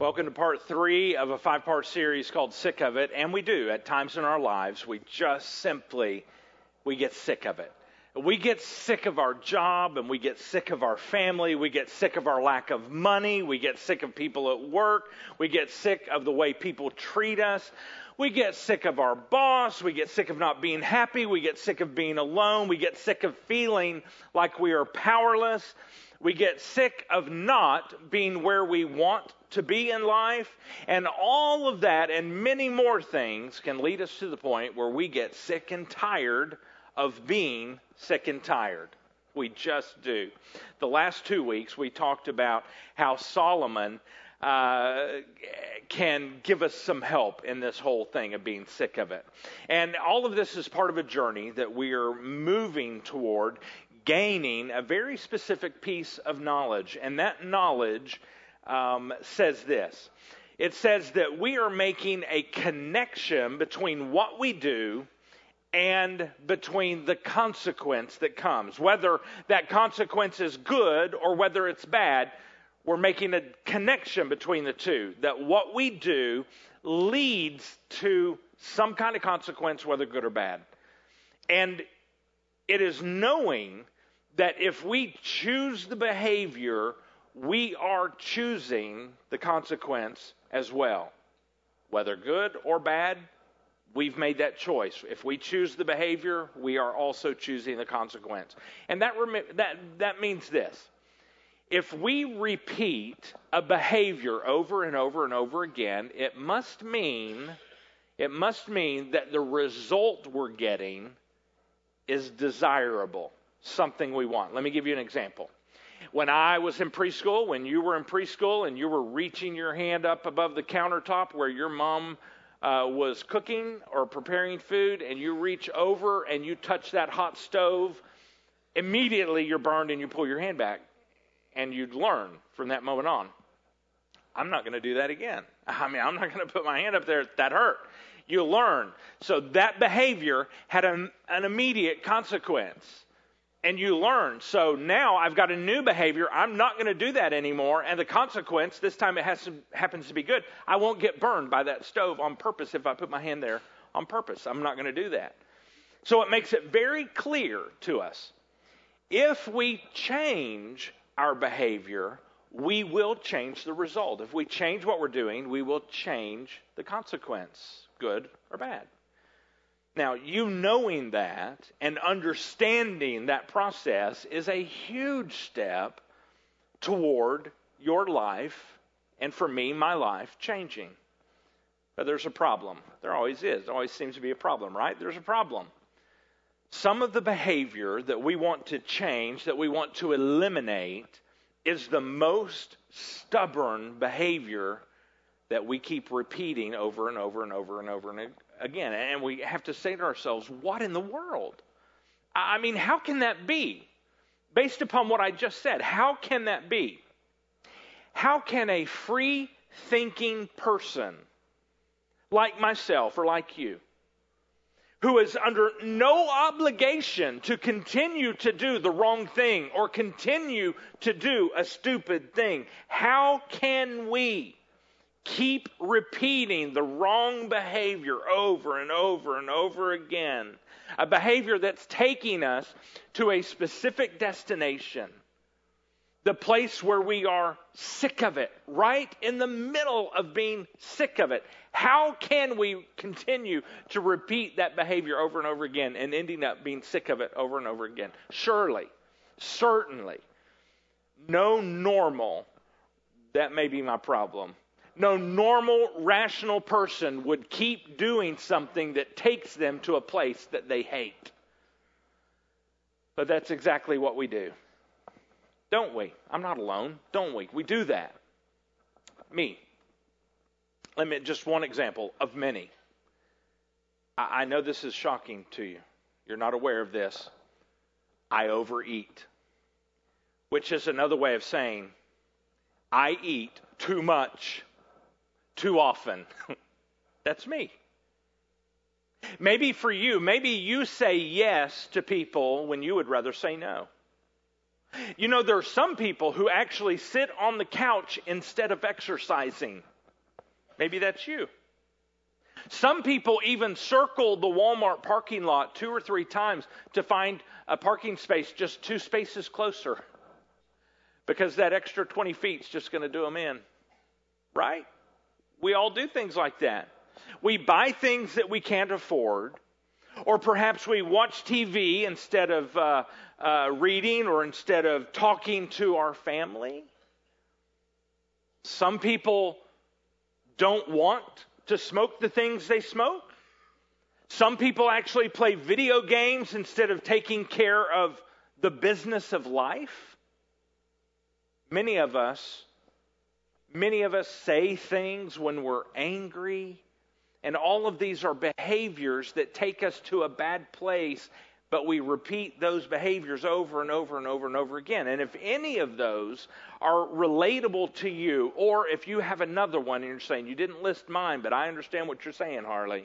Welcome to part three of a five part series called Sick of It. And we do, at times in our lives, we just simply, we get sick of it. We get sick of our job and we get sick of our family. We get sick of our lack of money. We get sick of people at work. We get sick of the way people treat us. We get sick of our boss. We get sick of not being happy. We get sick of being alone. We get sick of feeling like we are powerless. We get sick of not being where we want to be in life. And all of that and many more things can lead us to the point where we get sick and tired of being sick and tired. We just do. The last two weeks, we talked about how Solomon uh, can give us some help in this whole thing of being sick of it. And all of this is part of a journey that we are moving toward gaining a very specific piece of knowledge. And that knowledge um, says this it says that we are making a connection between what we do and between the consequence that comes. Whether that consequence is good or whether it's bad, we're making a connection between the two. That what we do leads to some kind of consequence, whether good or bad. And it is knowing that if we choose the behavior, we are choosing the consequence as well. Whether good or bad, we've made that choice. If we choose the behavior, we are also choosing the consequence. And that, that, that means this. If we repeat a behavior over and over and over again, it must mean it must mean that the result we're getting is desirable something we want. Let me give you an example. When I was in preschool, when you were in preschool and you were reaching your hand up above the countertop where your mom uh, was cooking or preparing food, and you reach over and you touch that hot stove, immediately you're burned and you pull your hand back. And you'd learn from that moment on. I'm not going to do that again. I mean, I'm not going to put my hand up there. That hurt. You learn. So that behavior had an, an immediate consequence and you learn. So now I've got a new behavior. I'm not going to do that anymore. And the consequence, this time it to, happens to be good. I won't get burned by that stove on purpose if I put my hand there on purpose. I'm not going to do that. So it makes it very clear to us if we change our behavior, we will change the result. If we change what we're doing, we will change the consequence, good or bad. Now, you knowing that and understanding that process is a huge step toward your life, and for me, my life changing. But there's a problem. There always is. There always seems to be a problem, right? There's a problem. Some of the behavior that we want to change, that we want to eliminate, is the most stubborn behavior that we keep repeating over and over and over and over and again. And we have to say to ourselves, what in the world? I mean, how can that be? Based upon what I just said, how can that be? How can a free thinking person like myself or like you, who is under no obligation to continue to do the wrong thing or continue to do a stupid thing, how can we? Keep repeating the wrong behavior over and over and over again, a behavior that's taking us to a specific destination, the place where we are sick of it, right in the middle of being sick of it. How can we continue to repeat that behavior over and over again and ending up being sick of it over and over again? Surely, certainly, no normal, that may be my problem no normal, rational person would keep doing something that takes them to a place that they hate. But that's exactly what we do. Don't we? I'm not alone. Don't we? We do that. Me. Let me just one example of many. I, I know this is shocking to you. You're not aware of this. I overeat, which is another way of saying I eat too much too often. That's me. Maybe for you, maybe you say yes to people when you would rather say no. You know, there are some people who actually sit on the couch instead of exercising. Maybe that's you. Some people even circle the Walmart parking lot two or three times to find a parking space just two spaces closer because that extra 20 feet is just going to do them in. Right? We all do things like that. We buy things that we can't afford, or perhaps we watch TV instead of uh, uh, reading or instead of talking to our family. Some people don't want to smoke the things they smoke. Some people actually play video games instead of taking care of the business of life. Many of us, many of us say things when we're angry, and all of these are behaviors that take us to a bad place, but we repeat those behaviors over and over and over and over again. And if any of those are relatable to you, or if you have another one and you're saying, you didn't list mine, but I understand what you're saying, Harley.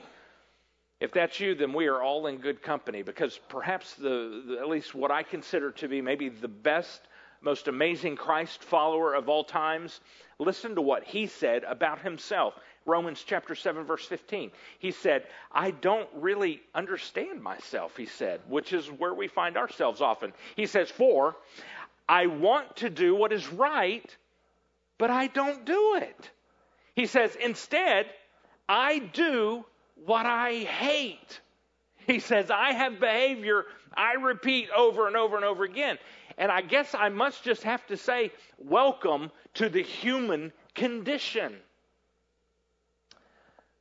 If that's you, then we are all in good company because perhaps the, the, at least what I consider to be maybe the best, most amazing Christ follower of all times, listen to what he said about himself. Romans chapter 7 verse 15. He said, "I don't really understand myself," he said, which is where we find ourselves often. He says, "For I want to do what is right, but I don't do it." He says, "Instead, I do what I hate." He says, "I have behavior I repeat over and over and over again." And I guess I must just have to say, welcome to the human condition.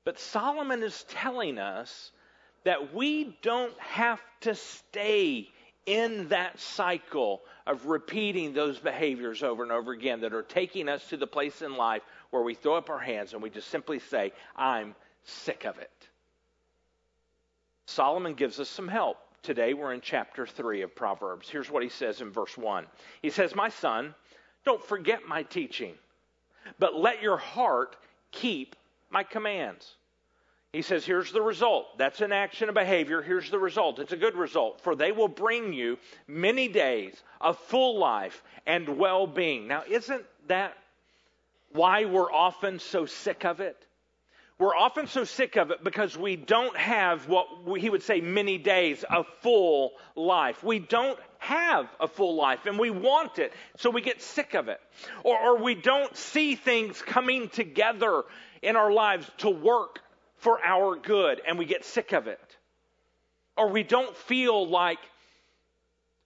But Solomon is telling us that we don't have to stay in that cycle of repeating those behaviors over and over again that are taking us to the place in life where we throw up our hands and we just simply say, I'm sick of it. Solomon gives us some help. Today we're in chapter 3 of Proverbs. Here's what he says in verse 1. He says, My son, don't forget my teaching, but let your heart keep my commands. He says, here's the result. That's an action, a behavior. Here's the result. It's a good result. For they will bring you many days of full life and well being. Now, isn't that why we're often so sick of it? We're often so sick of it because we don't have what he would say many days of full life. We don't have a full life and we want it, so we get sick of it. Or, or we don't see things coming together in our lives to work for our good and we get sick of it. Or we don't feel like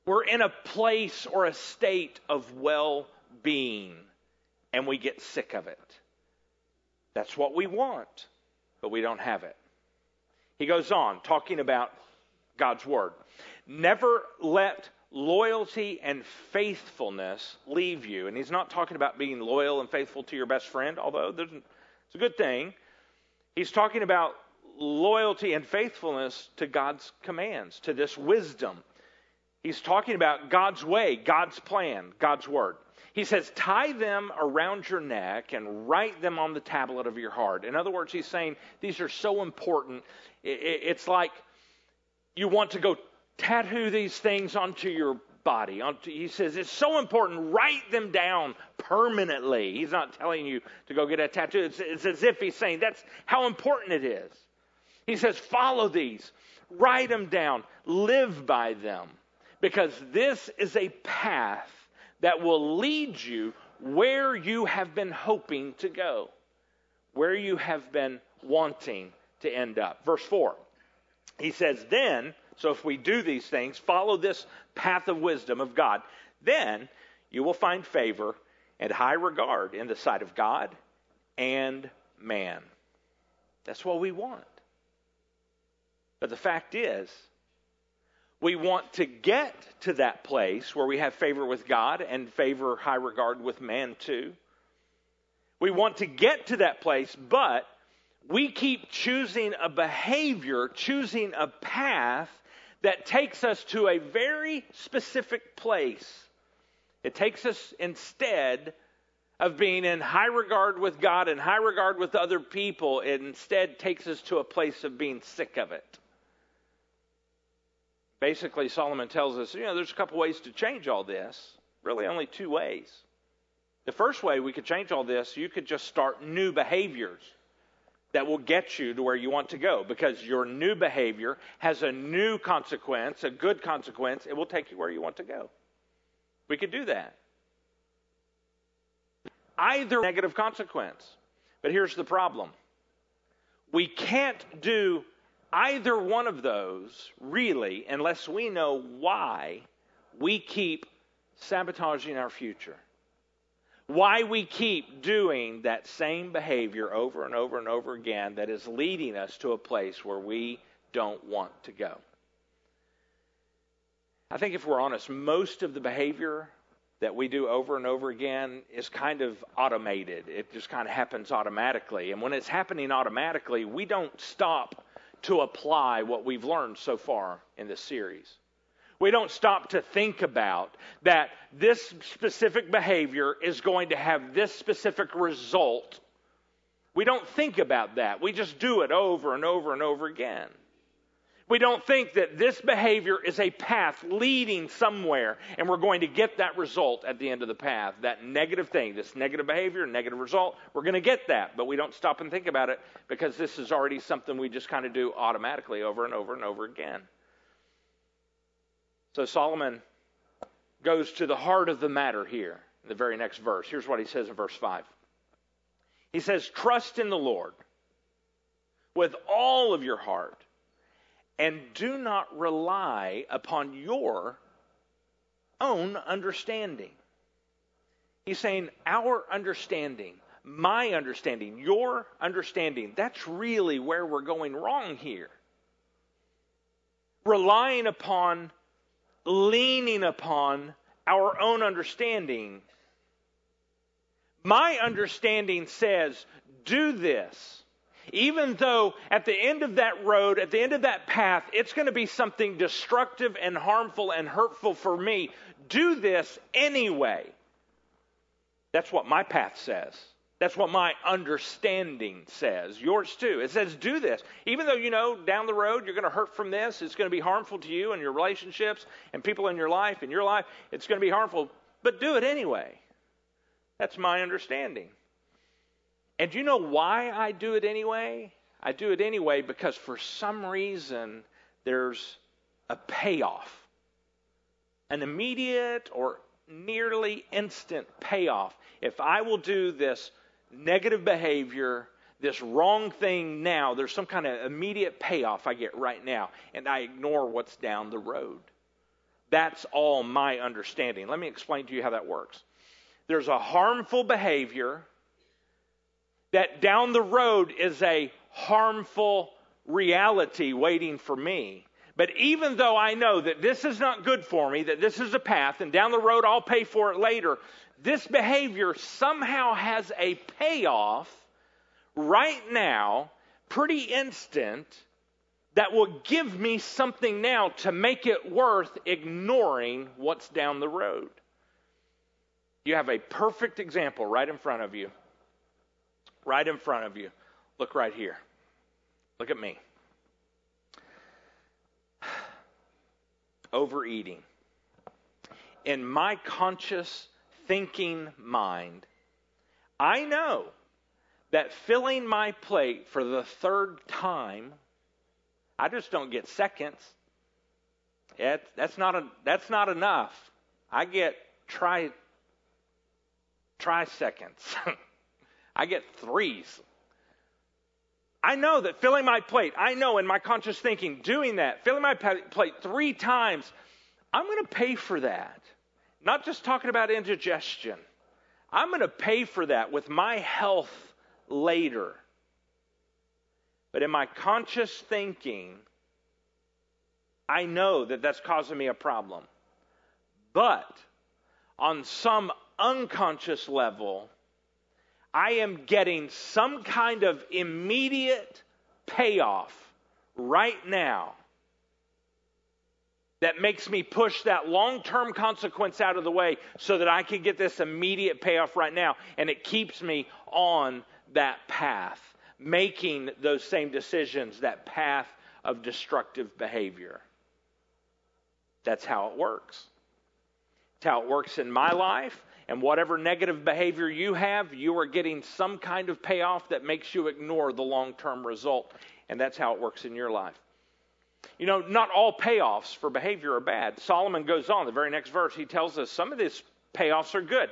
we're in a place or a state of well being and we get sick of it. That's what we want, but we don't have it. He goes on talking about God's Word. Never let loyalty and faithfulness leave you. And he's not talking about being loyal and faithful to your best friend, although it's a good thing. He's talking about loyalty and faithfulness to God's commands, to this wisdom. He's talking about God's way, God's plan, God's word. He says, tie them around your neck and write them on the tablet of your heart. In other words, he's saying these are so important. It's like you want to go tattoo these things onto your body. He says it's so important, write them down permanently. He's not telling you to go get a tattoo. It's, as if he's saying that's how important it is. He says, follow these, write them down, live by them, because this is a path that will lead you where you have been hoping to go, where you have been wanting to end up. Verse 4, he says, Then so if we do these things, follow this path of wisdom of God, then you will find favor and high regard in the sight of God and man. That's what we want. But the fact is, we want to get to that place where we have favor with God and favor, high regard with man too. We want to get to that place, but we keep choosing a behavior, choosing a path that takes us to a very specific place. It takes us instead of being in high regard with God and high regard with other people, it instead takes us to a place of being sick of it. Basically, Solomon tells us, you know, there's a couple ways to change all this. really only two ways. The first way we could change all this, you could just start new behaviors that will get you to where you want to go because your new behavior has a new consequence, a good consequence. It will take you where you want to go. We could do that. Either negative consequence. But here's the problem we can't do either one of those really unless we know why we keep sabotaging our future. Why we keep doing that same behavior over and over and over again that is leading us to a place where we don't want to go. I think if we're honest, most of the behavior that we do over and over again is kind of automated. It just kind of happens automatically. And when it's happening automatically, we don't stop to apply what we've learned so far in this series. We don't stop to think about that this specific behavior is going to have this specific result. We don't think about that. We just do it over and over and over again. We don't think that this behavior is a path leading somewhere and we're going to get that result at the end of the path. That negative thing, this negative behavior, negative result, we're going to get that, but we don't stop and think about it because this is already something we just kind of do automatically over and over and over again. So Solomon goes to the heart of the matter here in the very next verse. Here's what he says in verse 5. He says, Trust in the Lord with all of your heart and do not rely upon your own understanding. He's saying, Our understanding, my understanding, your understanding, that's really where we're going wrong here. Relying upon leaning upon our own understanding. My understanding says, do this. Even though at the end of that road, at the end of that path, it's going to be something destructive and harmful and hurtful for me, do this anyway. That's what my path says. That's what my understanding says. Yours too. It says, do this. Even though you know down the road you're going to hurt from this, it's going to be harmful to you and your relationships and people in your life, in your life, it's going to be harmful, but do it anyway. That's my understanding. And you know why I do it anyway? I do it anyway because for some reason there's a payoff, an immediate or nearly instant payoff. If I will do this negative behavior, this wrong thing now, there's some kind of immediate payoff I get right now, and I ignore what's down the road. That's all my understanding. Let me explain to you how that works. There's a harmful behavior that down the road is a harmful reality waiting for me. But even though I know that this is not good for me, that this is a path, and down the road I'll pay for it later, this behavior somehow has a payoff right now, pretty instant, that will give me something now to make it worth ignoring what's down the road. You have a perfect example right in front of you. Right in front of you. Look right here. Look at me. Overeating. In my conscious thinking mind, I know that filling my plate for the third time, I just don't get seconds. That's, not a, that's not enough. I get try, try seconds. I get threes. I know that filling my plate, I know in my conscious thinking, doing that, filling my plate three times, I'm going to pay for that. Not just talking about indigestion. I'm going to pay for that with my health later. But in my conscious thinking, I know that that's causing me a problem. But on some unconscious level, I am getting some kind of immediate payoff right now that makes me push that long term consequence out of the way so that I can get this immediate payoff right now. And it keeps me on that path, making those same decisions, that path of destructive behavior. That's how it works. It's how it works in my life. And whatever negative behavior you have, you are getting some kind of payoff that makes you ignore the long term result. And that's how it works in your life. You know, not all payoffs for behavior are bad. Solomon goes on, the very next verse, he tells us some of these payoffs are good,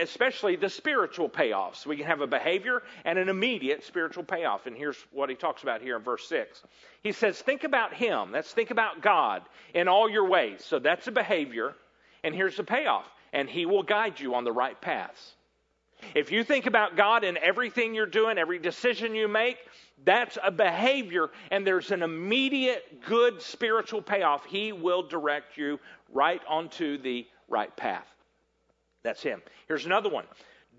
especially the spiritual payoffs. We can have a behavior and an immediate spiritual payoff. And here's what he talks about here in verse 6. He says, Think about Him. Let's think about God in all your ways. So that's a behavior. And here's the payoff. And He will guide you on the right paths. If you think about God in everything you're doing, every decision you make, that's a behavior, and there's an immediate good spiritual payoff. He will direct you right onto the right path. That's Him. Here's another one.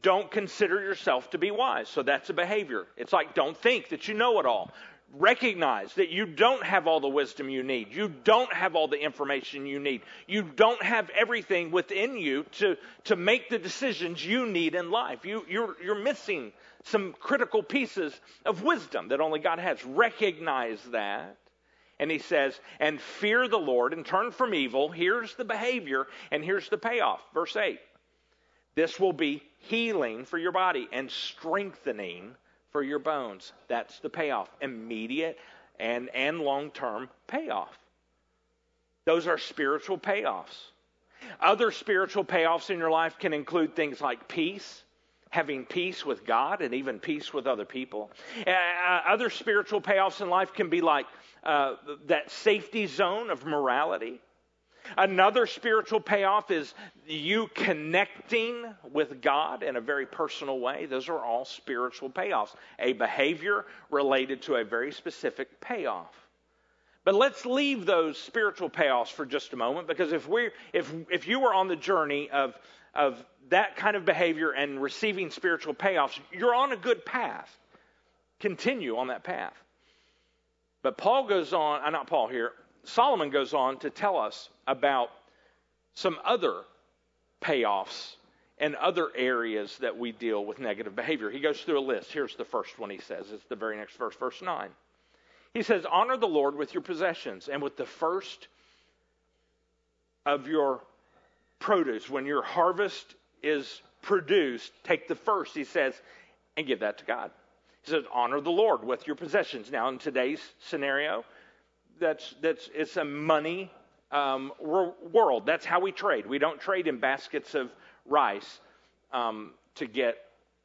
Don't consider yourself to be wise. So that's a behavior. It's like don't think that you know it all. Recognize that you don't have all the wisdom you need. You don't have all the information you need. You don't have everything within you to, to make the decisions you need in life. You, you're, you're missing some critical pieces of wisdom that only God has. Recognize that. And he says, and fear the Lord and turn from evil. Here's the behavior, and here's the payoff. Verse 8 This will be healing for your body and strengthening for your bones. That's the payoff. Immediate and, and long term payoff. Those are spiritual payoffs. Other spiritual payoffs in your life can include things like peace, having peace with God, and even peace with other people. Uh, uh other spiritual payoffs in life can be like uh, that safety zone of morality. Another spiritual payoff is you connecting with God in a very personal way. Those are all spiritual payoffs. A behavior related to a very specific payoff. But let's leave those spiritual payoffs for just a moment because if we if if you were on the journey of of that kind of behavior and receiving spiritual payoffs, you're on a good path. Continue on that path. But Paul goes on, uh, not Paul here, Solomon goes on to tell us about some other payoffs and other areas that we deal with negative behavior. He goes through a list. Here's the first one he says. It's the very next verse, verse 9. He says, Honor the Lord with your possessions and with the first of your produce. When your harvest is produced, take the first, he says, and give that to God. He says, Honor the Lord with your possessions. Now, in today's scenario, that's, that's it's a money um, world. That's how we trade. We don't trade in baskets of rice um, to get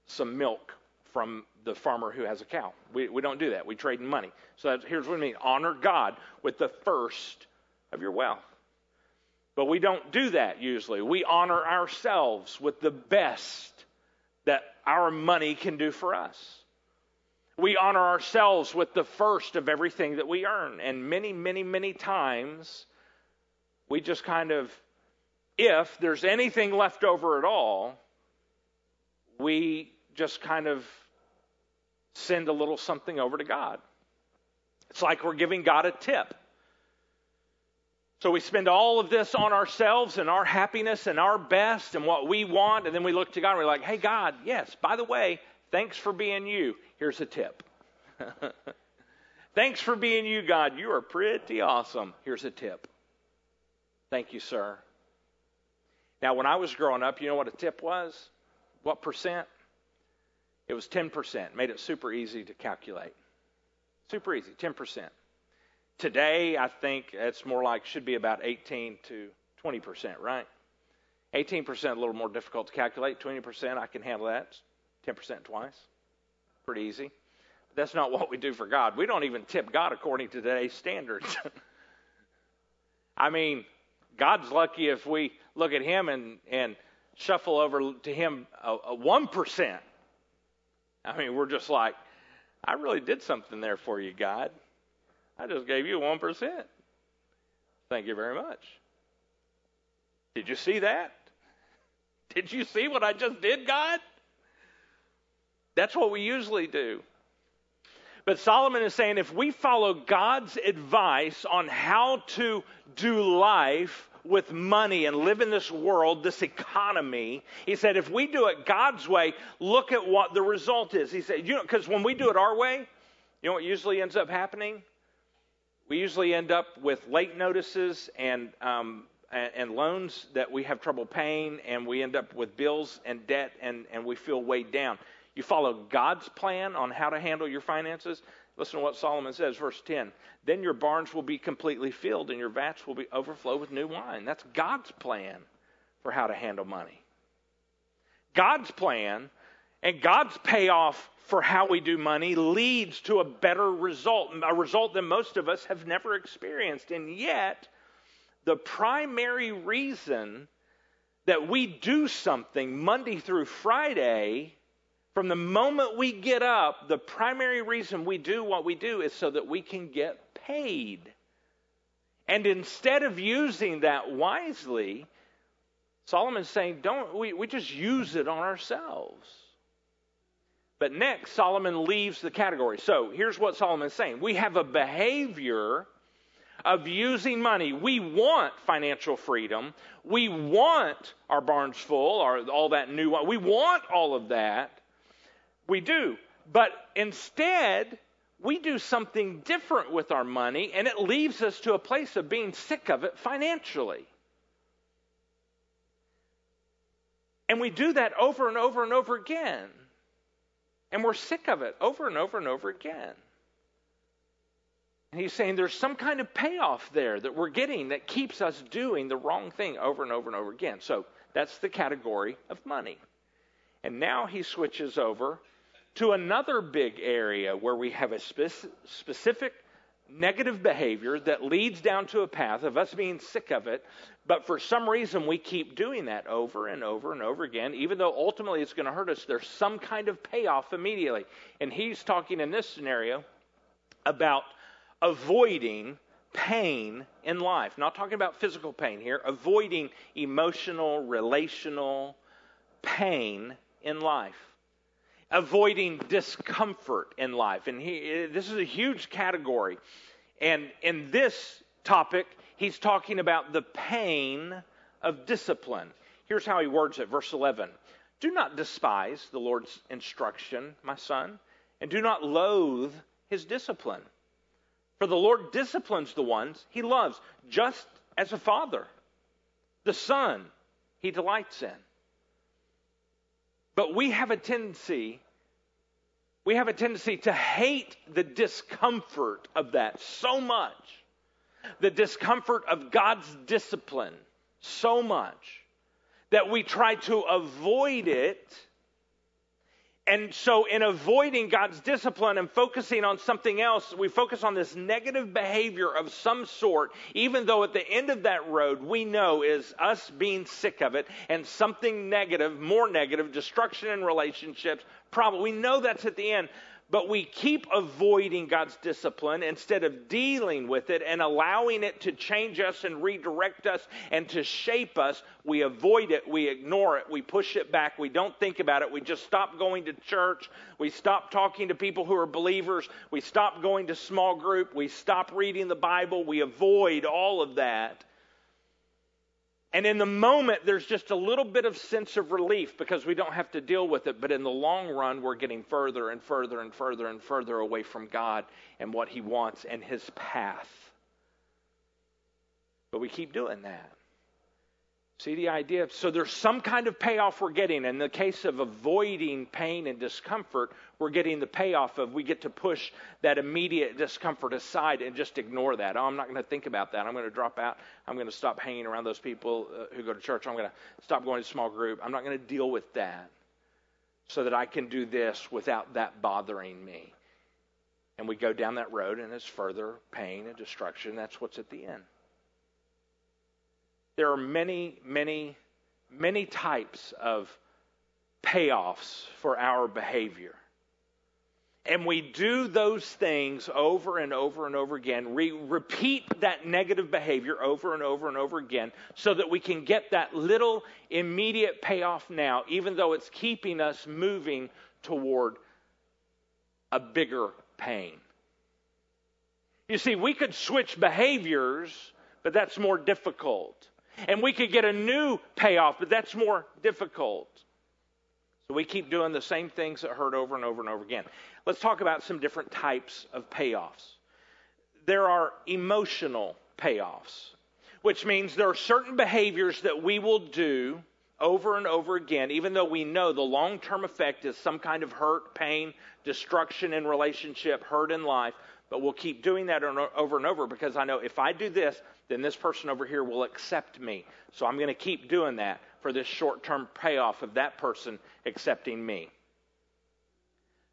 some milk from the farmer who has a cow. We, we don't do that. We trade in money. So here's what I mean honor God with the first of your wealth. But we don't do that usually. We honor ourselves with the best that our money can do for us. We honor ourselves with the first of everything that we earn. And many, many, many times, we just kind of, if there's anything left over at all, we just kind of send a little something over to God. It's like we're giving God a tip. So we spend all of this on ourselves and our happiness and our best and what we want, and then we look to God and we're like, hey, God, yes, by the way, thanks for being you. Here's a tip. Thanks for being you, God. You are pretty awesome. Here's a tip. Thank you, sir. Now, when I was growing up, you know what a tip was? What percent? It was 10%. Made it super easy to calculate. Super easy, 10%. Today, I think it's more like should be about 18 to 20%, right? 18% a little more difficult to calculate. 20% I can handle that. 10% twice. Pretty easy. That's not what we do for God. We don't even tip God according to today's standards. I mean, God's lucky if we look at Him and, and shuffle over to Him a, a 1%. I mean, we're just like, I really did something there for you, God. I just gave you 1%. Thank you very much. Did you see that? Did you see what I just did, God? That's what we usually do. But Solomon is saying if we follow God's advice on how to do life with money and live in this world, this economy, he said if we do it God's way, look at what the result is. He said, you know, because when we do it our way, you know what usually ends up happening? We usually end up with late notices and um, and, and loans that we have trouble paying, and we end up with bills and debt, and, and we feel weighed down. You follow God's plan on how to handle your finances. Listen to what Solomon says, verse 10. Then your barns will be completely filled, and your vats will be overflow with new wine. That's God's plan for how to handle money. God's plan and God's payoff for how we do money leads to a better result, a result that most of us have never experienced. And yet, the primary reason that we do something Monday through Friday, from the moment we get up, the primary reason we do what we do is so that we can get paid. And instead of using that wisely, Solomon's saying, don't we, we just use it on ourselves. But next, Solomon leaves the category. So here's what Solomon's saying we have a behavior of using money. We want financial freedom. We want our barns full, or all that new. We want all of that. We do. But instead, we do something different with our money, and it leaves us to a place of being sick of it financially. And we do that over and over and over again. And we're sick of it over and over and over again. And he's saying there's some kind of payoff there that we're getting that keeps us doing the wrong thing over and over and over again. So that's the category of money. And now he switches over to another big area where we have a specific negative behavior that leads down to a path of us being sick of it, but for some reason we keep doing that over and over and over again, even though ultimately it's going to hurt us. There's some kind of payoff immediately. And he's talking in this scenario about avoiding pain in life. Not talking about physical pain here, avoiding emotional, relational pain in life avoiding discomfort in life. And he, this is a huge category. And in this topic, he's talking about the pain of discipline. Here's how he words it, verse 11. Do not despise the Lord's instruction, my son, and do not loathe his discipline. For the Lord disciplines the ones he loves, just as a father. The son he delights in. But we have a tendency, we have a tendency to hate the discomfort of that so much. The discomfort of God's discipline so much that we try to avoid it and so, in avoiding God's discipline and focusing on something else, we focus on this negative behavior of some sort, even though at the end of that road we know is us being sick of it and something negative, more negative, destruction in relationships, problem. We know that's at the end but we keep avoiding God's discipline instead of dealing with it and allowing it to change us and redirect us and to shape us. We avoid it, we ignore it, we push it back, we don't think about it, we just stop going to church, we stop talking to people who are believers, we stop going to small group, we stop reading the Bible, we avoid all of that. And in the moment, there's just a little bit of sense of relief because we don't have to deal with it. But in the long run, we're getting further and further and further and further away from God and what He wants and His path. But we keep doing that. See the idea? So there's some kind of payoff we're getting. In the case of avoiding pain and discomfort, we're getting the payoff of we get to push that immediate discomfort aside and just ignore that. Oh, I'm not going to think about that. I'm going to drop out. I'm going to stop hanging around those people uh, who go to church. I'm going to stop going to small group. I'm not going to deal with that so that I can do this without that bothering me. And we go down that road, and it's further pain and destruction. That's what's at the end there are many, many, many types of payoffs for our behavior. And we do those things over and over and over again. We repeat that negative behavior over and over and over again so that we can get that little immediate payoff now, even though it's keeping us moving toward a bigger pain. You see, we could switch behaviors, but that's more difficult and we could get a new payoff, but that's more difficult. So we keep doing the same things that hurt over and over and over again. Let's talk about some different types of payoffs. There are emotional payoffs. which means there are certain behaviors that we will do over and over again, even though we know the long term effect is some kind of hurt, pain, destruction in relationship, hurt in life. But we'll keep doing that over and over because I know if I do this, then this person over here will accept me. So I'm going to keep doing that for this short term payoff of that person accepting me.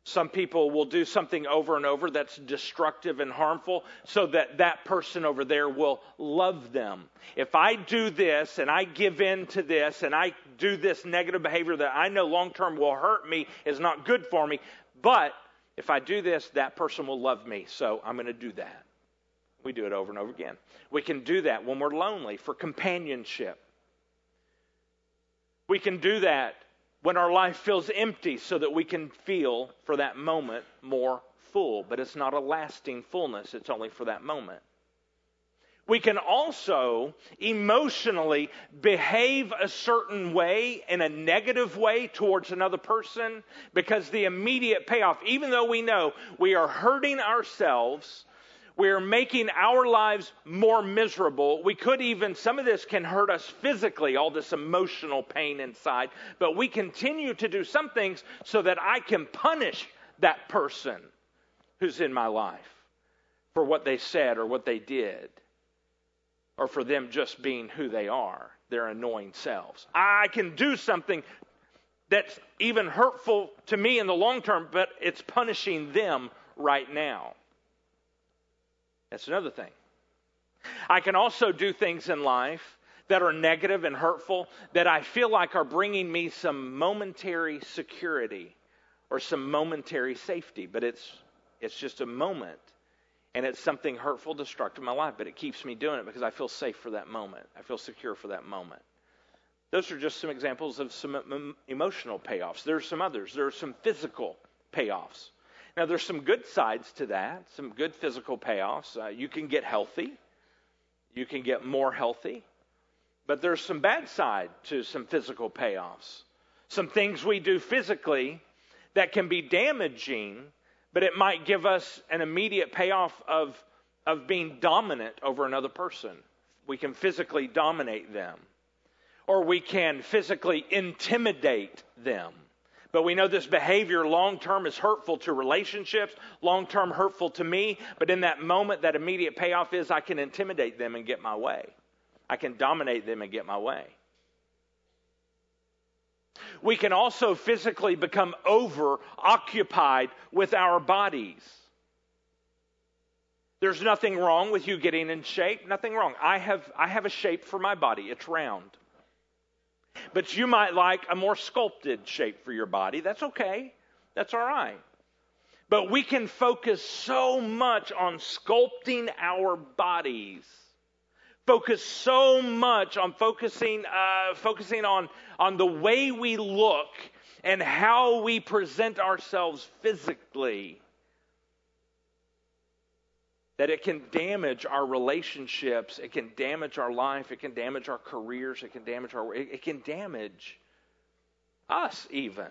Some people will do something over and over that's destructive and harmful so that that person over there will love them. If I do this and I give in to this and I do this negative behavior that I know long term will hurt me, is not good for me, but if I do this, that person will love me, so I'm going to do that. We do it over and over again. We can do that when we're lonely for companionship. We can do that when our life feels empty so that we can feel for that moment more full. But it's not a lasting fullness, it's only for that moment. We can also emotionally behave a certain way in a negative way towards another person because the immediate payoff, even though we know we are hurting ourselves we are making our lives more miserable. We could even, some of this can hurt us physically, all this emotional pain inside, but we continue to do some things so that I can punish that person who's in my life for what they said or what they did, or for them just being who they are, their annoying selves. I can do something that's even hurtful to me in the long term, but it's punishing them right now. That's another thing. I can also do things in life that are negative and hurtful that I feel like are bringing me some momentary security or some momentary safety, but it's it's just a moment and it's something hurtful, destructive in my life, but it keeps me doing it because I feel safe for that moment. I feel secure for that moment. Those are just some examples of some emotional payoffs. There are some others. There are some physical payoffs. Now, there's some good sides to that, some good physical payoffs. Uh, you can get healthy, you can get more healthy, but there's some bad side to some physical payoffs. Some things we do physically that can be damaging, but it might give us an immediate payoff of, of being dominant over another person. We can physically dominate them, or we can physically intimidate them. But we know this behavior long term is hurtful to relationships, long term hurtful to me. But in that moment, that immediate payoff is I can intimidate them and get my way. I can dominate them and get my way. We can also physically become over occupied with our bodies. There's nothing wrong with you getting in shape, nothing wrong. I have, I have a shape for my body, it's round. But you might like a more sculpted shape for your body. That's okay. That's all right. But we can focus so much on sculpting our bodies. Focus so much on focusing, uh, focusing on, on the way we look and how we present ourselves physically that it can damage our relationships, it can damage our life, it can damage our careers, it can damage our it, it can damage us even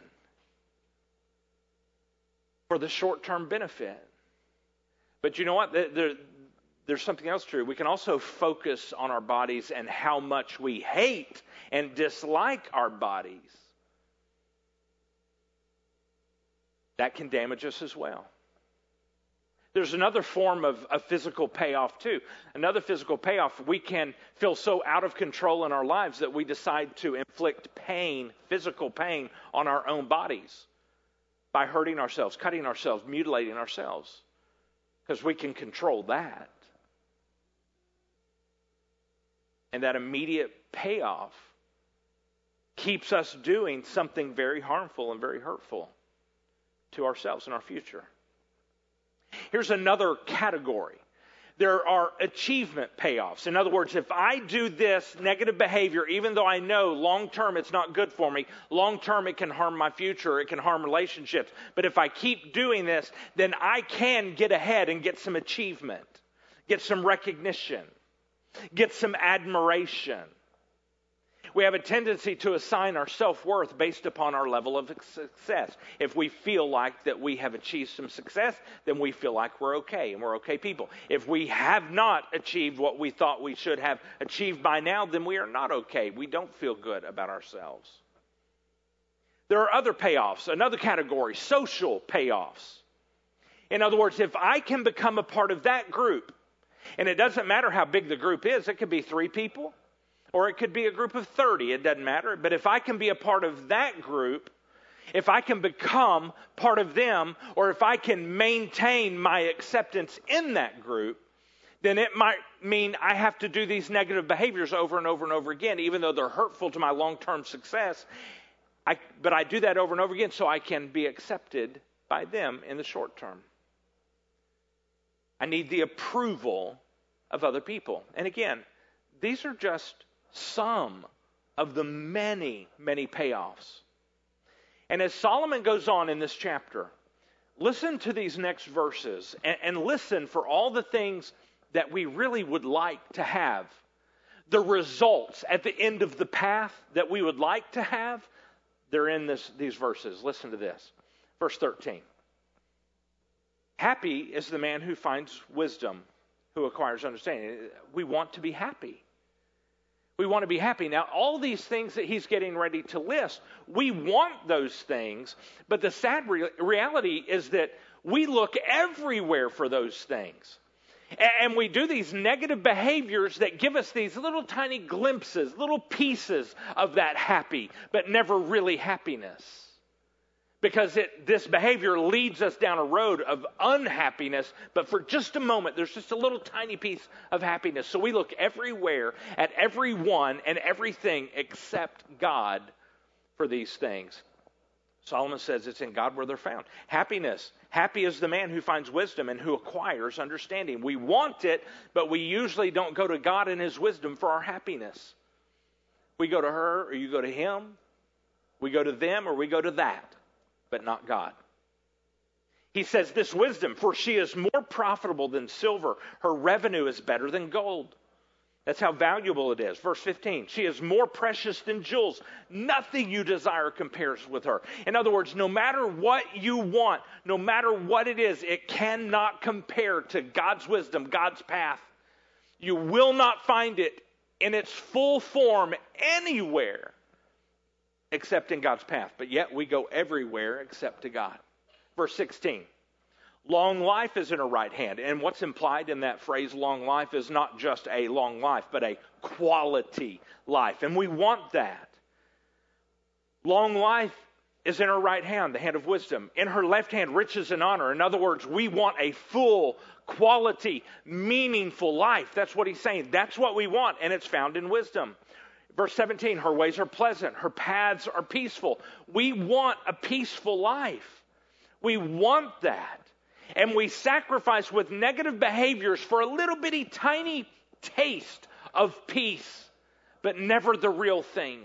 for the short-term benefit. But you know what? There, there's something else true. We can also focus on our bodies and how much we hate and dislike our bodies. That can damage us as well. There's another form of, of physical payoff, too. Another physical payoff, we can feel so out of control in our lives that we decide to inflict pain, physical pain, on our own bodies by hurting ourselves, cutting ourselves, mutilating ourselves, because we can control that. And that immediate payoff keeps us doing something very harmful and very hurtful to ourselves and our future. Here's another category. There are achievement payoffs. In other words, if I do this negative behavior, even though I know long term it's not good for me, long term it can harm my future, it can harm relationships. But if I keep doing this, then I can get ahead and get some achievement, get some recognition, get some admiration. We have a tendency to assign our self-worth based upon our level of success. If we feel like that we have achieved some success, then we feel like we're okay and we're okay people. If we have not achieved what we thought we should have achieved by now, then we are not okay. We don't feel good about ourselves. There are other payoffs, another category, social payoffs. In other words, if I can become a part of that group, and it doesn't matter how big the group is, it could be three people, or it could be a group of 30, it doesn't matter. But if I can be a part of that group, if I can become part of them, or if I can maintain my acceptance in that group, then it might mean I have to do these negative behaviors over and over and over again, even though they're hurtful to my long term success. I, but I do that over and over again so I can be accepted by them in the short term. I need the approval of other people. And again, these are just some of the many, many payoffs. And as Solomon goes on in this chapter, listen to these next verses and, and, listen for all the things that we really would like to have. The results at the end of the path that we would like to have, they're in this, these verses. Listen to this. Verse 13. Happy is the man who finds wisdom, who acquires understanding. We want to be happy. We want to be happy. Now, all these things that he's getting ready to list, we want those things, but the sad re- reality is that we look everywhere for those things. And we do these negative behaviors that give us these little tiny glimpses, little pieces of that happy, but never really happiness because it, this behavior leads us down a road of unhappiness, but for just a moment, there's just a little tiny piece of happiness. So we look everywhere at everyone and everything except God for these things. Solomon says it's in God where they're found. Happiness. Happy is the man who finds wisdom and who acquires understanding. We want it, but we usually don't go to God and his wisdom for our happiness. We go to her or you go to him. We go to them or we go to that but not God. He says, This wisdom, for she is more profitable than silver, her revenue is better than gold. That's how valuable it is. Verse 15, she is more precious than jewels. Nothing you desire compares with her. In other words, no matter what you want, no matter what it is, it cannot compare to God's wisdom, God's path. You will not find it in its full form anywhere except in God's path. But yet we go everywhere except to God. Verse 16. Long life is in her right hand. And what's implied in that phrase, long life, is not just a long life, but a quality life. And we want that. Long life is in her right hand, the hand of wisdom. In her left hand, riches and honor. In other words, we want a full, quality, meaningful life. That's what he's saying. That's what we want, and it's found in wisdom. Verse 17, her ways are pleasant, her paths are peaceful. We want a peaceful life. We want that. And we sacrifice with negative behaviors for a little bitty tiny taste of peace, but never the real thing.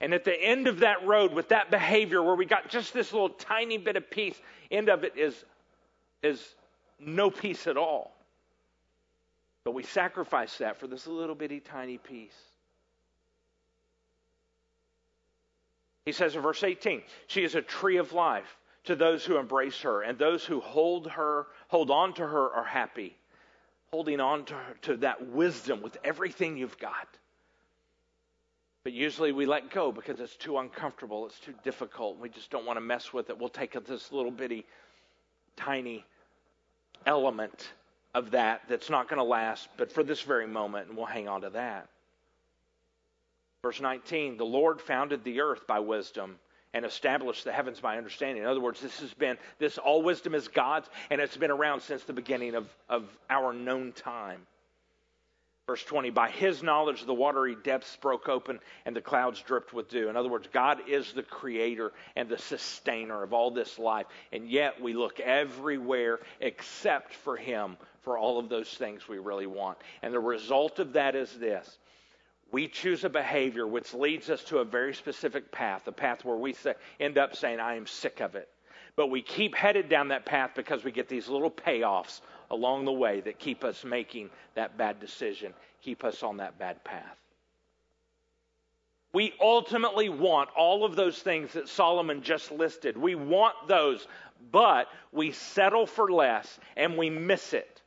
And at the end of that road with that behavior where we got just this little tiny bit of peace, end of it is, is no peace at all. But we sacrifice that for this little bitty tiny piece. He says in verse 18, she is a tree of life to those who embrace her, and those who hold her, hold on to her are happy. Holding on to, her, to that wisdom with everything you've got. But usually we let go because it's too uncomfortable, it's too difficult. We just don't want to mess with it. We'll take this little bitty, tiny element of that that's not going to last, but for this very moment, and we'll hang on to that. Verse 19 The Lord founded the earth by wisdom and established the heavens by understanding. In other words, this has been, this all wisdom is God's, and it's been around since the beginning of, of our known time. Verse 20, by his knowledge, the watery depths broke open and the clouds dripped with dew. In other words, God is the creator and the sustainer of all this life. And yet we look everywhere except for him for all of those things we really want. And the result of that is this we choose a behavior which leads us to a very specific path, a path where we say, end up saying, I am sick of it. But we keep headed down that path because we get these little payoffs along the way that keep us making that bad decision, keep us on that bad path. We ultimately want all of those things that Solomon just listed. We want those, but we settle for less and we miss it.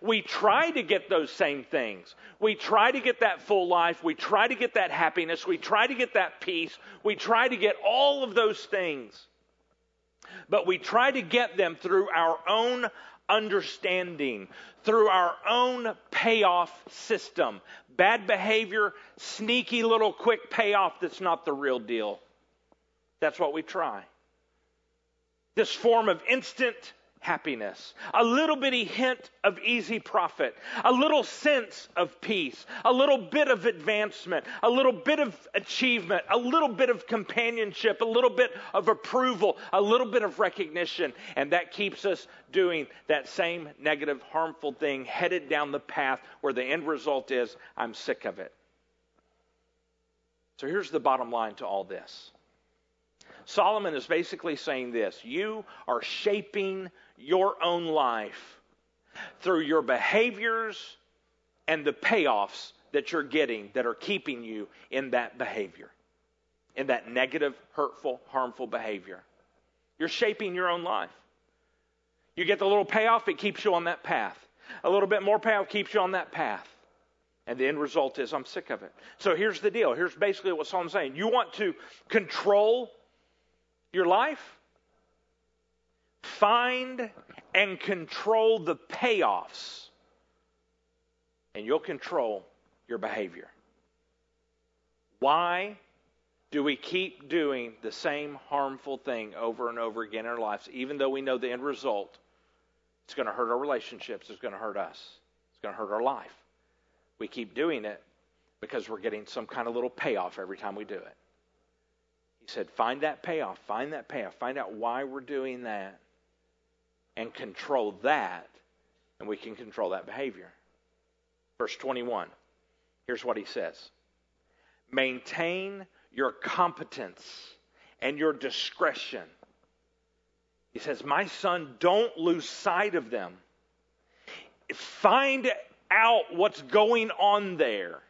We try to get those same things. We try to get that full life. We try to get that happiness. We try to get that peace. We try to get all of those things. But we try to get them through our own understanding, through our own payoff system. Bad behavior, sneaky little quick payoff that's not the real deal. That's what we try. This form of instant happiness, a little bitty hint of easy profit, a little sense of peace, a little bit of advancement, a little bit of achievement, a little bit of companionship, a little bit of approval, a little bit of recognition. And that keeps us doing that same negative, harmful thing, headed down the path where the end result is I'm sick of it. So here's the bottom line to all this. Solomon is basically saying this you are shaping your own life through your behaviors and the payoffs that you're getting that are keeping you in that behavior, in that negative, hurtful, harmful behavior. You're shaping your own life. You get the little payoff, it keeps you on that path. A little bit more payoff keeps you on that path. And the end result is, I'm sick of it. So here's the deal. Here's basically what Solomon's saying. You want to control your life? Find and control the payoffs, and you'll control your behavior. Why do we keep doing the same harmful thing over and over again in our lives, even though we know the end result? It's going to hurt our relationships, it's going to hurt us, it's going to hurt our life. We keep doing it because we're getting some kind of little payoff every time we do it. He said, Find that payoff, find that payoff, find out why we're doing that and control that, and we can control that behavior. Verse 21, here's what he says Maintain your competence and your discretion. He says, My son, don't lose sight of them. Find out what's going on there.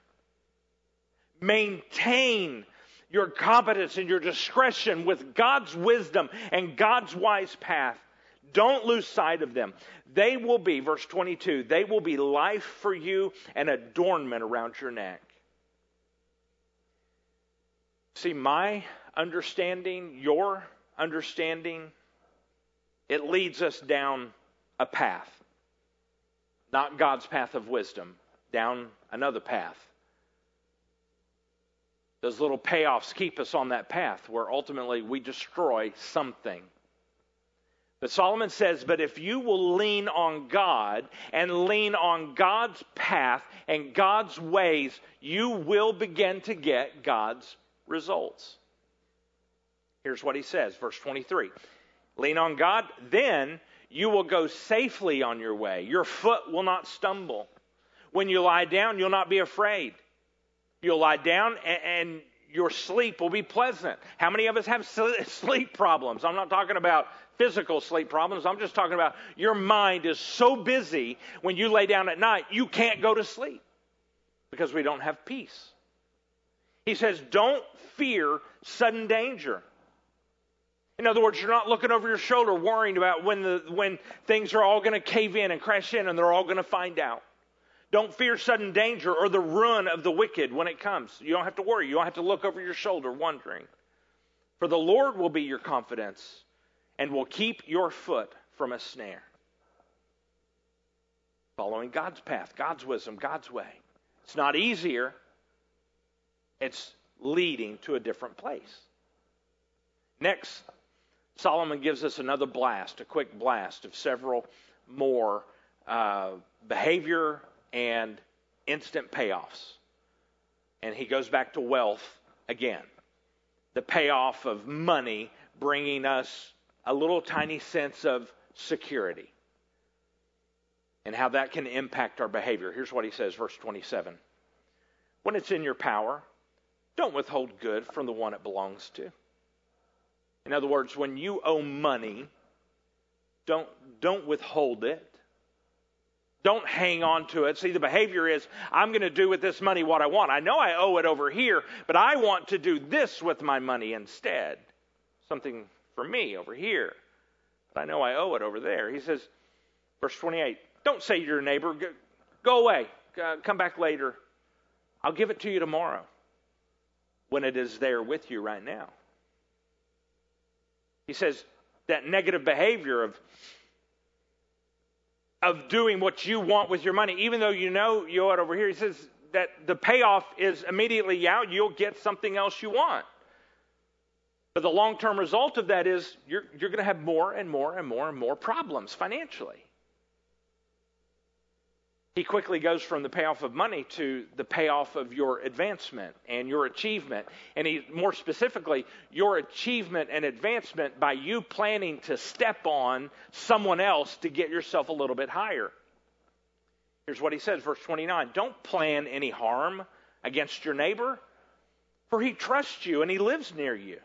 Maintain your competence and your discretion with God's wisdom and God's wise path. Don't lose sight of them. They will be, verse 22, they will be life for you and adornment around your neck. See, my understanding, your understanding, it leads us down a path. Not God's path of wisdom, down another path. Those little payoffs keep us on that path where ultimately we destroy something. But Solomon says, But if you will lean on God and lean on God's path and God's ways, you will begin to get God's results. Here's what he says, verse 23 Lean on God, then you will go safely on your way. Your foot will not stumble. When you lie down, you'll not be afraid. You'll lie down and, and your sleep will be pleasant. How many of us have sleep problems? I'm not talking about physical sleep problems. I'm just talking about your mind is so busy when you lay down at night, you can't go to sleep because we don't have peace. He says, Don't fear sudden danger. In other words, you're not looking over your shoulder worrying about when, the, when things are all going to cave in and crash in and they're all going to find out. Don't fear sudden danger or the ruin of the wicked when it comes. You don't have to worry. You don't have to look over your shoulder wondering. For the Lord will be your confidence and will keep your foot from a snare. Following God's path, God's wisdom, God's way. It's not easier, it's leading to a different place. Next, Solomon gives us another blast, a quick blast of several more uh, behavior and instant payoffs. And he goes back to wealth again. The payoff of money bringing us a little tiny sense of security and how that can impact our behavior. Here's what he says, verse 27. When it's in your power, don't withhold good from the one it belongs to. In other words, when you owe money, don't, don't withhold it. Don't hang on to it. See, the behavior is I'm going to do with this money what I want. I know I owe it over here, but I want to do this with my money instead. Something for me over here. But I know I owe it over there. He says, verse 28, don't say to your neighbor, go away, come back later. I'll give it to you tomorrow when it is there with you right now. He says that negative behavior of of doing what you want with your money, even though you know you it over here. He says that the payoff is immediately, out, you'll get something else you want. But the long term result of that is you're, you're going to have more and more and more and more problems financially he quickly goes from the payoff of money to the payoff of your advancement and your achievement. And he, more specifically, your achievement and advancement by you planning to step on someone else to get yourself a little bit higher. Here's what he says, verse 29 Don't plan any harm against your neighbor, for he trusts you and he lives near you.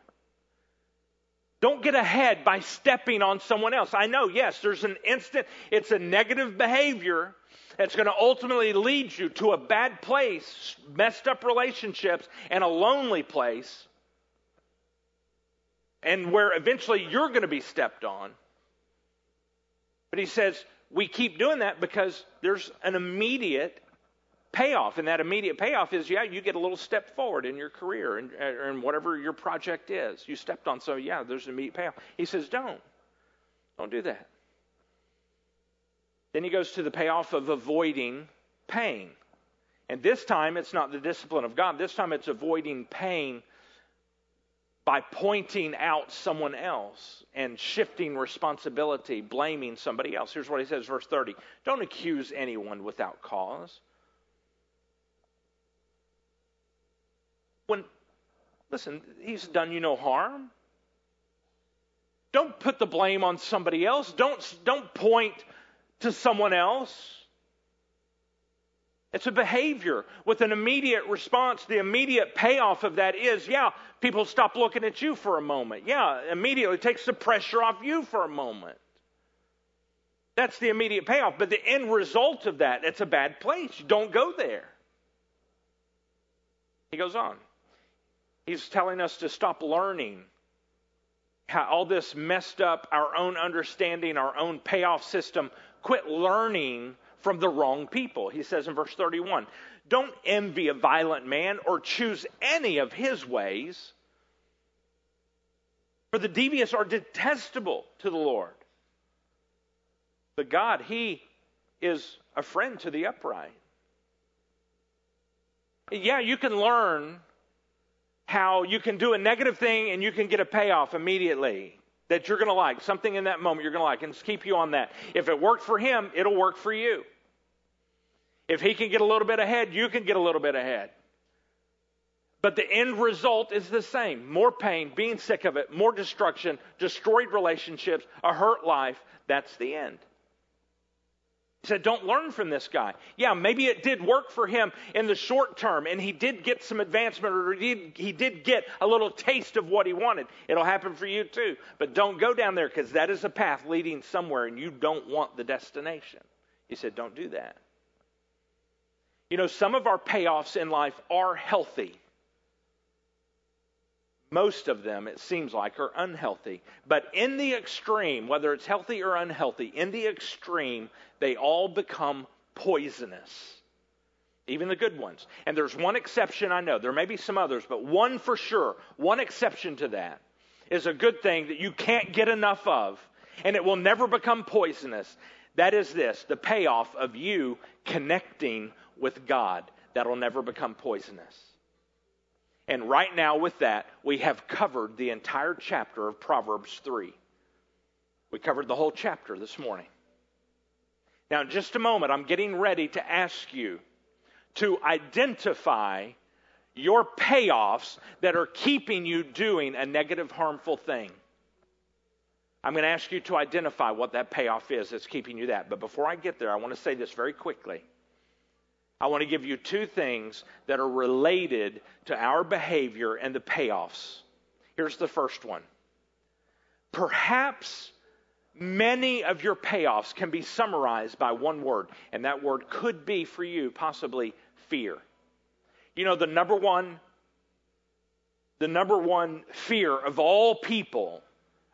Don't get ahead by stepping on someone else. I know, yes, there's an instant, it's a negative behavior that's going to ultimately lead you to a bad place, messed up relationships, and a lonely place, and where eventually you're going to be stepped on. But he says, we keep doing that because there's an immediate payoff. And that immediate payoff is, yeah, you get a little step forward in your career and, uh, and whatever your project is. You stepped on, so yeah, there's an immediate payoff. He says, don't. Don't do that. Then he goes to the payoff of avoiding pain. And this time it's not the discipline of God. This time it's avoiding pain by pointing out someone else and shifting responsibility, blaming somebody else. Here's what he says, verse 30 Don't accuse anyone without cause. When, listen, he's done you no harm. Don't put the blame on somebody else. Don't, don't point to someone else. It's a behavior with an immediate response. The immediate payoff of that is, yeah, people stop looking at you for a moment. Yeah, immediately takes the pressure off you for a moment. That's the immediate payoff. But the end result of that, it's a bad place. Don't go there. He goes on. He's telling us to stop learning how all this messed up our own understanding, our own payoff system quit learning from the wrong people. He says in verse 31 Don't envy a violent man or choose any of his ways, for the devious are detestable to the Lord. But God, He is a friend to the upright. Yeah, you can learn how you can do a negative thing and you can get a payoff immediately that you're going to like, something in that moment you're going to like, and keep you on that. If it worked for him, it'll work for you. If he can get a little bit ahead, you can get a little bit ahead. But the end result is the same more pain, being sick of it, more destruction, destroyed relationships, a hurt life. That's the end. Said, Don't learn from this guy. Yeah, maybe it did work for him in the short term, and he did get some advancement, or he did, he did get a little taste of what he wanted. It'll happen for you too. But don't go down there because that is a path leading somewhere, and you don't want the destination. He said, Don't do that. You know, some of our payoffs in life are healthy. Most of them, it seems like, are unhealthy. But in the extreme, whether it's healthy or unhealthy, in the extreme, they all become poisonous. Even the good ones. And there's one exception I know. There may be some others, but one for sure, one exception to that is a good thing that you can't get enough of, and it will never become poisonous. That is this the payoff of you connecting with God. That'll never become poisonous. And right now, with that, we have covered the entire chapter of Proverbs 3. We covered the whole chapter this morning. Now, in just a moment, I'm getting ready to ask you to identify your payoffs that are keeping you doing a negative, harmful thing. I'm going to ask you to identify what that payoff is that's keeping you that. But before I get there, I want to say this very quickly. I want to give you two things that are related to our behavior and the payoffs. Here's the first one. Perhaps Many of your payoffs can be summarized by one word, and that word could be for you possibly fear. You know, the number one the number one fear of all people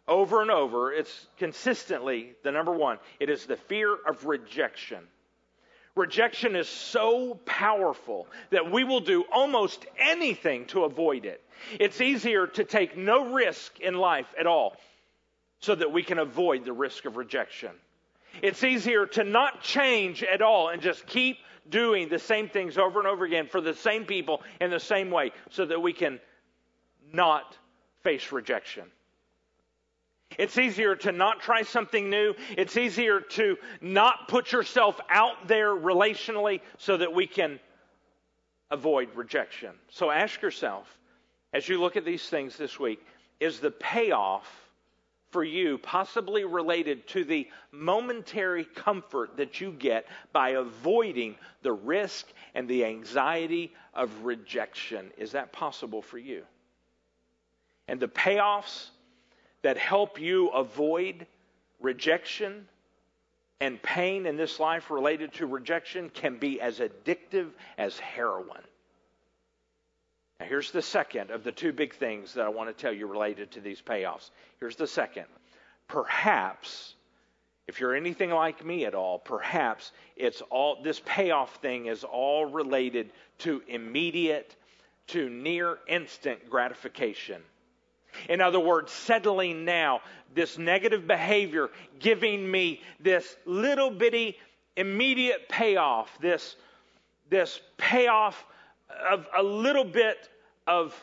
over and over, it's consistently the number one. It is the fear of rejection. Rejection is so powerful that we will do almost anything to avoid it. It's easier to take no risk in life at all so that we can avoid the risk of rejection. It's easier to not change at all and just keep doing the same things over and over again for the same people in the same way so that we can not face rejection. It's easier to not try something new. It's easier to not put yourself out there relationally so that we can avoid rejection. So ask yourself, as you look at these things this week, is the payoff for you possibly related to the momentary comfort that you get by avoiding the risk and the anxiety of rejection? Is that possible for you? And the payoffs that help you avoid rejection and pain in this life related to rejection can be as addictive as heroin. Now, here's the second of the two big things that I want to tell you related to these payoffs. Here's the second. Perhaps, if you're anything like me at all, perhaps it's all this payoff thing is all related to immediate, to near instant gratification. In other words, settling now, this negative behavior giving me this little bitty immediate payoff, this, this payoff of a little bit of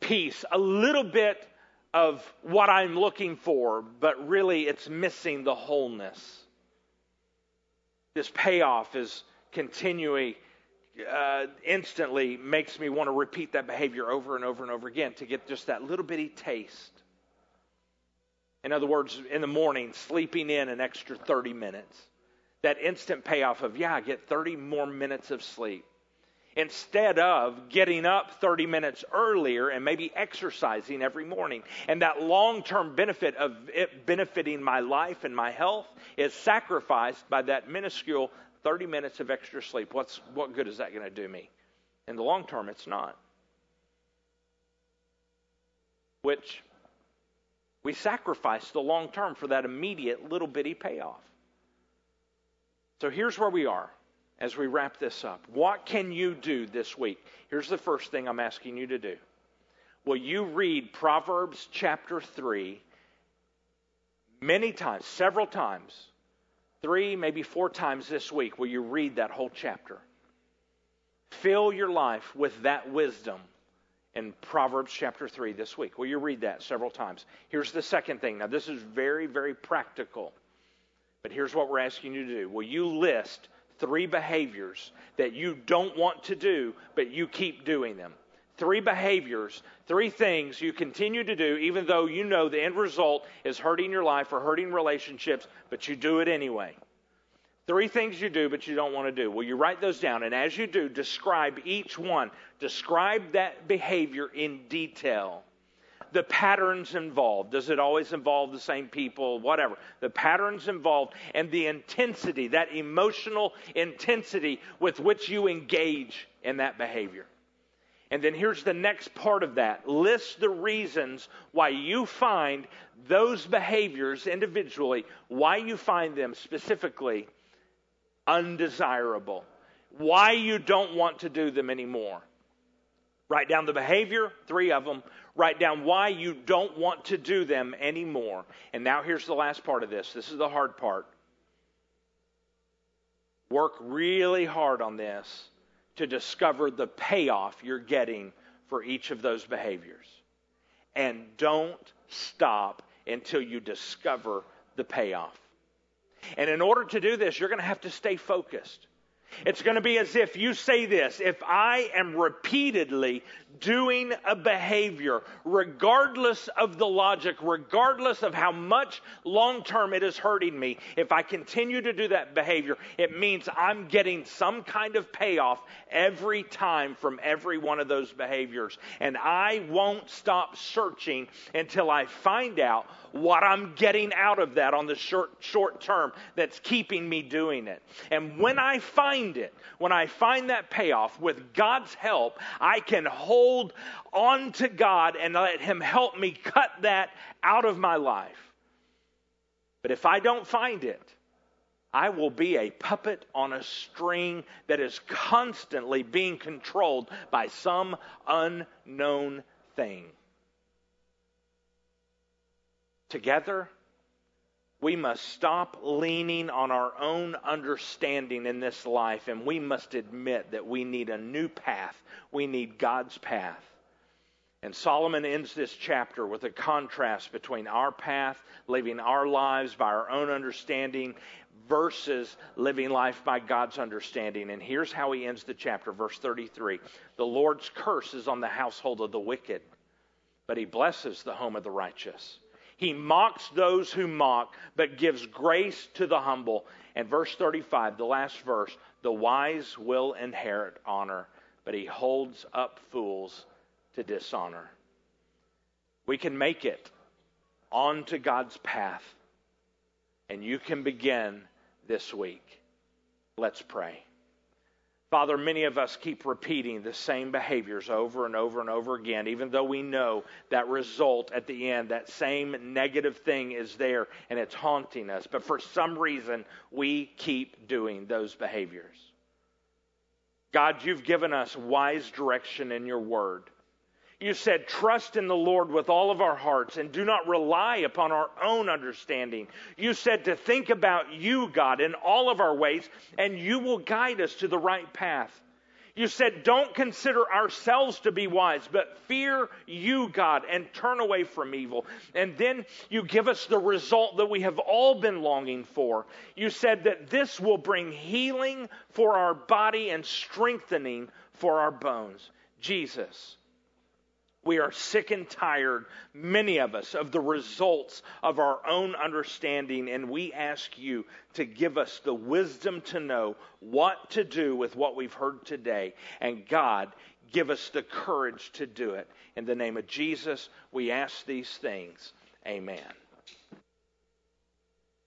peace, a little bit of what I'm looking for, but really it's missing the wholeness. This payoff is continuing uh, instantly makes me want to repeat that behavior over and over and over again to get just that little bitty taste. In other words, in the morning, sleeping in an extra 30 minutes. That instant payoff of, yeah, I get 30 more minutes of sleep. Instead of getting up 30 minutes earlier and maybe exercising every morning. And that long term benefit of it benefiting my life and my health is sacrificed by that minuscule 30 minutes of extra sleep, what's, what good is that going to do me? In the long term, it's not. Which we sacrifice the long term for that immediate little bitty payoff. So here's where we are as we wrap this up. What can you do this week? Here's the first thing I'm asking you to do. Will you read Proverbs chapter 3 many times, several times, three, maybe four times this week will you read that whole chapter. Fill your life with that wisdom in Proverbs chapter 3 this week. Will you read that several times? Here's the second thing. Now, this is very, very practical, but here's what we're asking you to do. Will you list three behaviors that you don't want to do, but you keep doing them? Three behaviors, three things you continue to do, even though you know the end result is hurting your life or hurting relationships, but you do it anyway. Three things you do, but you don't want to do. Well, you write those down, and as you do, describe each one. Describe that behavior in detail. The patterns involved. Does it always involve the same people? Whatever. The patterns involved and the intensity, that emotional intensity with which you engage in that behavior. And then here's the next part of that list the reasons why you find those behaviors individually, why you find them specifically undesirable, why you don't want to do them anymore. Write down the behavior, three of them. Write down why you don't want to do them anymore. And now here's the last part of this. This is the hard part. Work really hard on this to discover the payoff you're getting for each of those behaviors. And don't stop until you discover the payoff. And in order to do this, you're going to have to stay focused. It's going to be as if you say this if I am repeatedly doing a behavior, regardless of the logic, regardless of how much long term it is hurting me, if I continue to do that behavior, it means I'm getting some kind of payoff every time from every one of those behaviors. And I won't stop searching until I find out what I'm getting out of that on the short, short term that's keeping me doing it. And when I find it, when I find that payoff with God's help, I can hold on to God and let Him help me cut that out of my life. But if I don't find it, I will be a puppet on a string that is constantly being controlled by some unknown thing. Together, we must stop leaning on our own understanding in this life and we must admit that we need a new path. We need God's path. And Solomon ends this chapter with a contrast between our path, living our lives by our own understanding, versus living life by God's understanding. And here's how he ends the chapter, verse 33 The Lord's curse is on the household of the wicked, but he blesses the home of the righteous. He mocks those who mock, but gives grace to the humble. And verse 35, the last verse the wise will inherit honor, but he holds up fools to dishonor. We can make it onto God's path, and you can begin this week. Let's pray. Father, many of us keep repeating the same behaviors over and over and over again, even though we know that result at the end, that same negative thing is there and it's haunting us. But for some reason, we keep doing those behaviors. God, you've given us wise direction in your word. You said, trust in the Lord with all of our hearts and do not rely upon our own understanding. You said to think about you, God, in all of our ways, and you will guide us to the right path. You said, don't consider ourselves to be wise, but fear you, God, and turn away from evil. And then you give us the result that we have all been longing for. You said that this will bring healing for our body and strengthening for our bones. Jesus we are sick and tired, many of us, of the results of our own understanding, and we ask you to give us the wisdom to know what to do with what we've heard today. And God, give us the courage to do it. In the name of Jesus, we ask these things. Amen.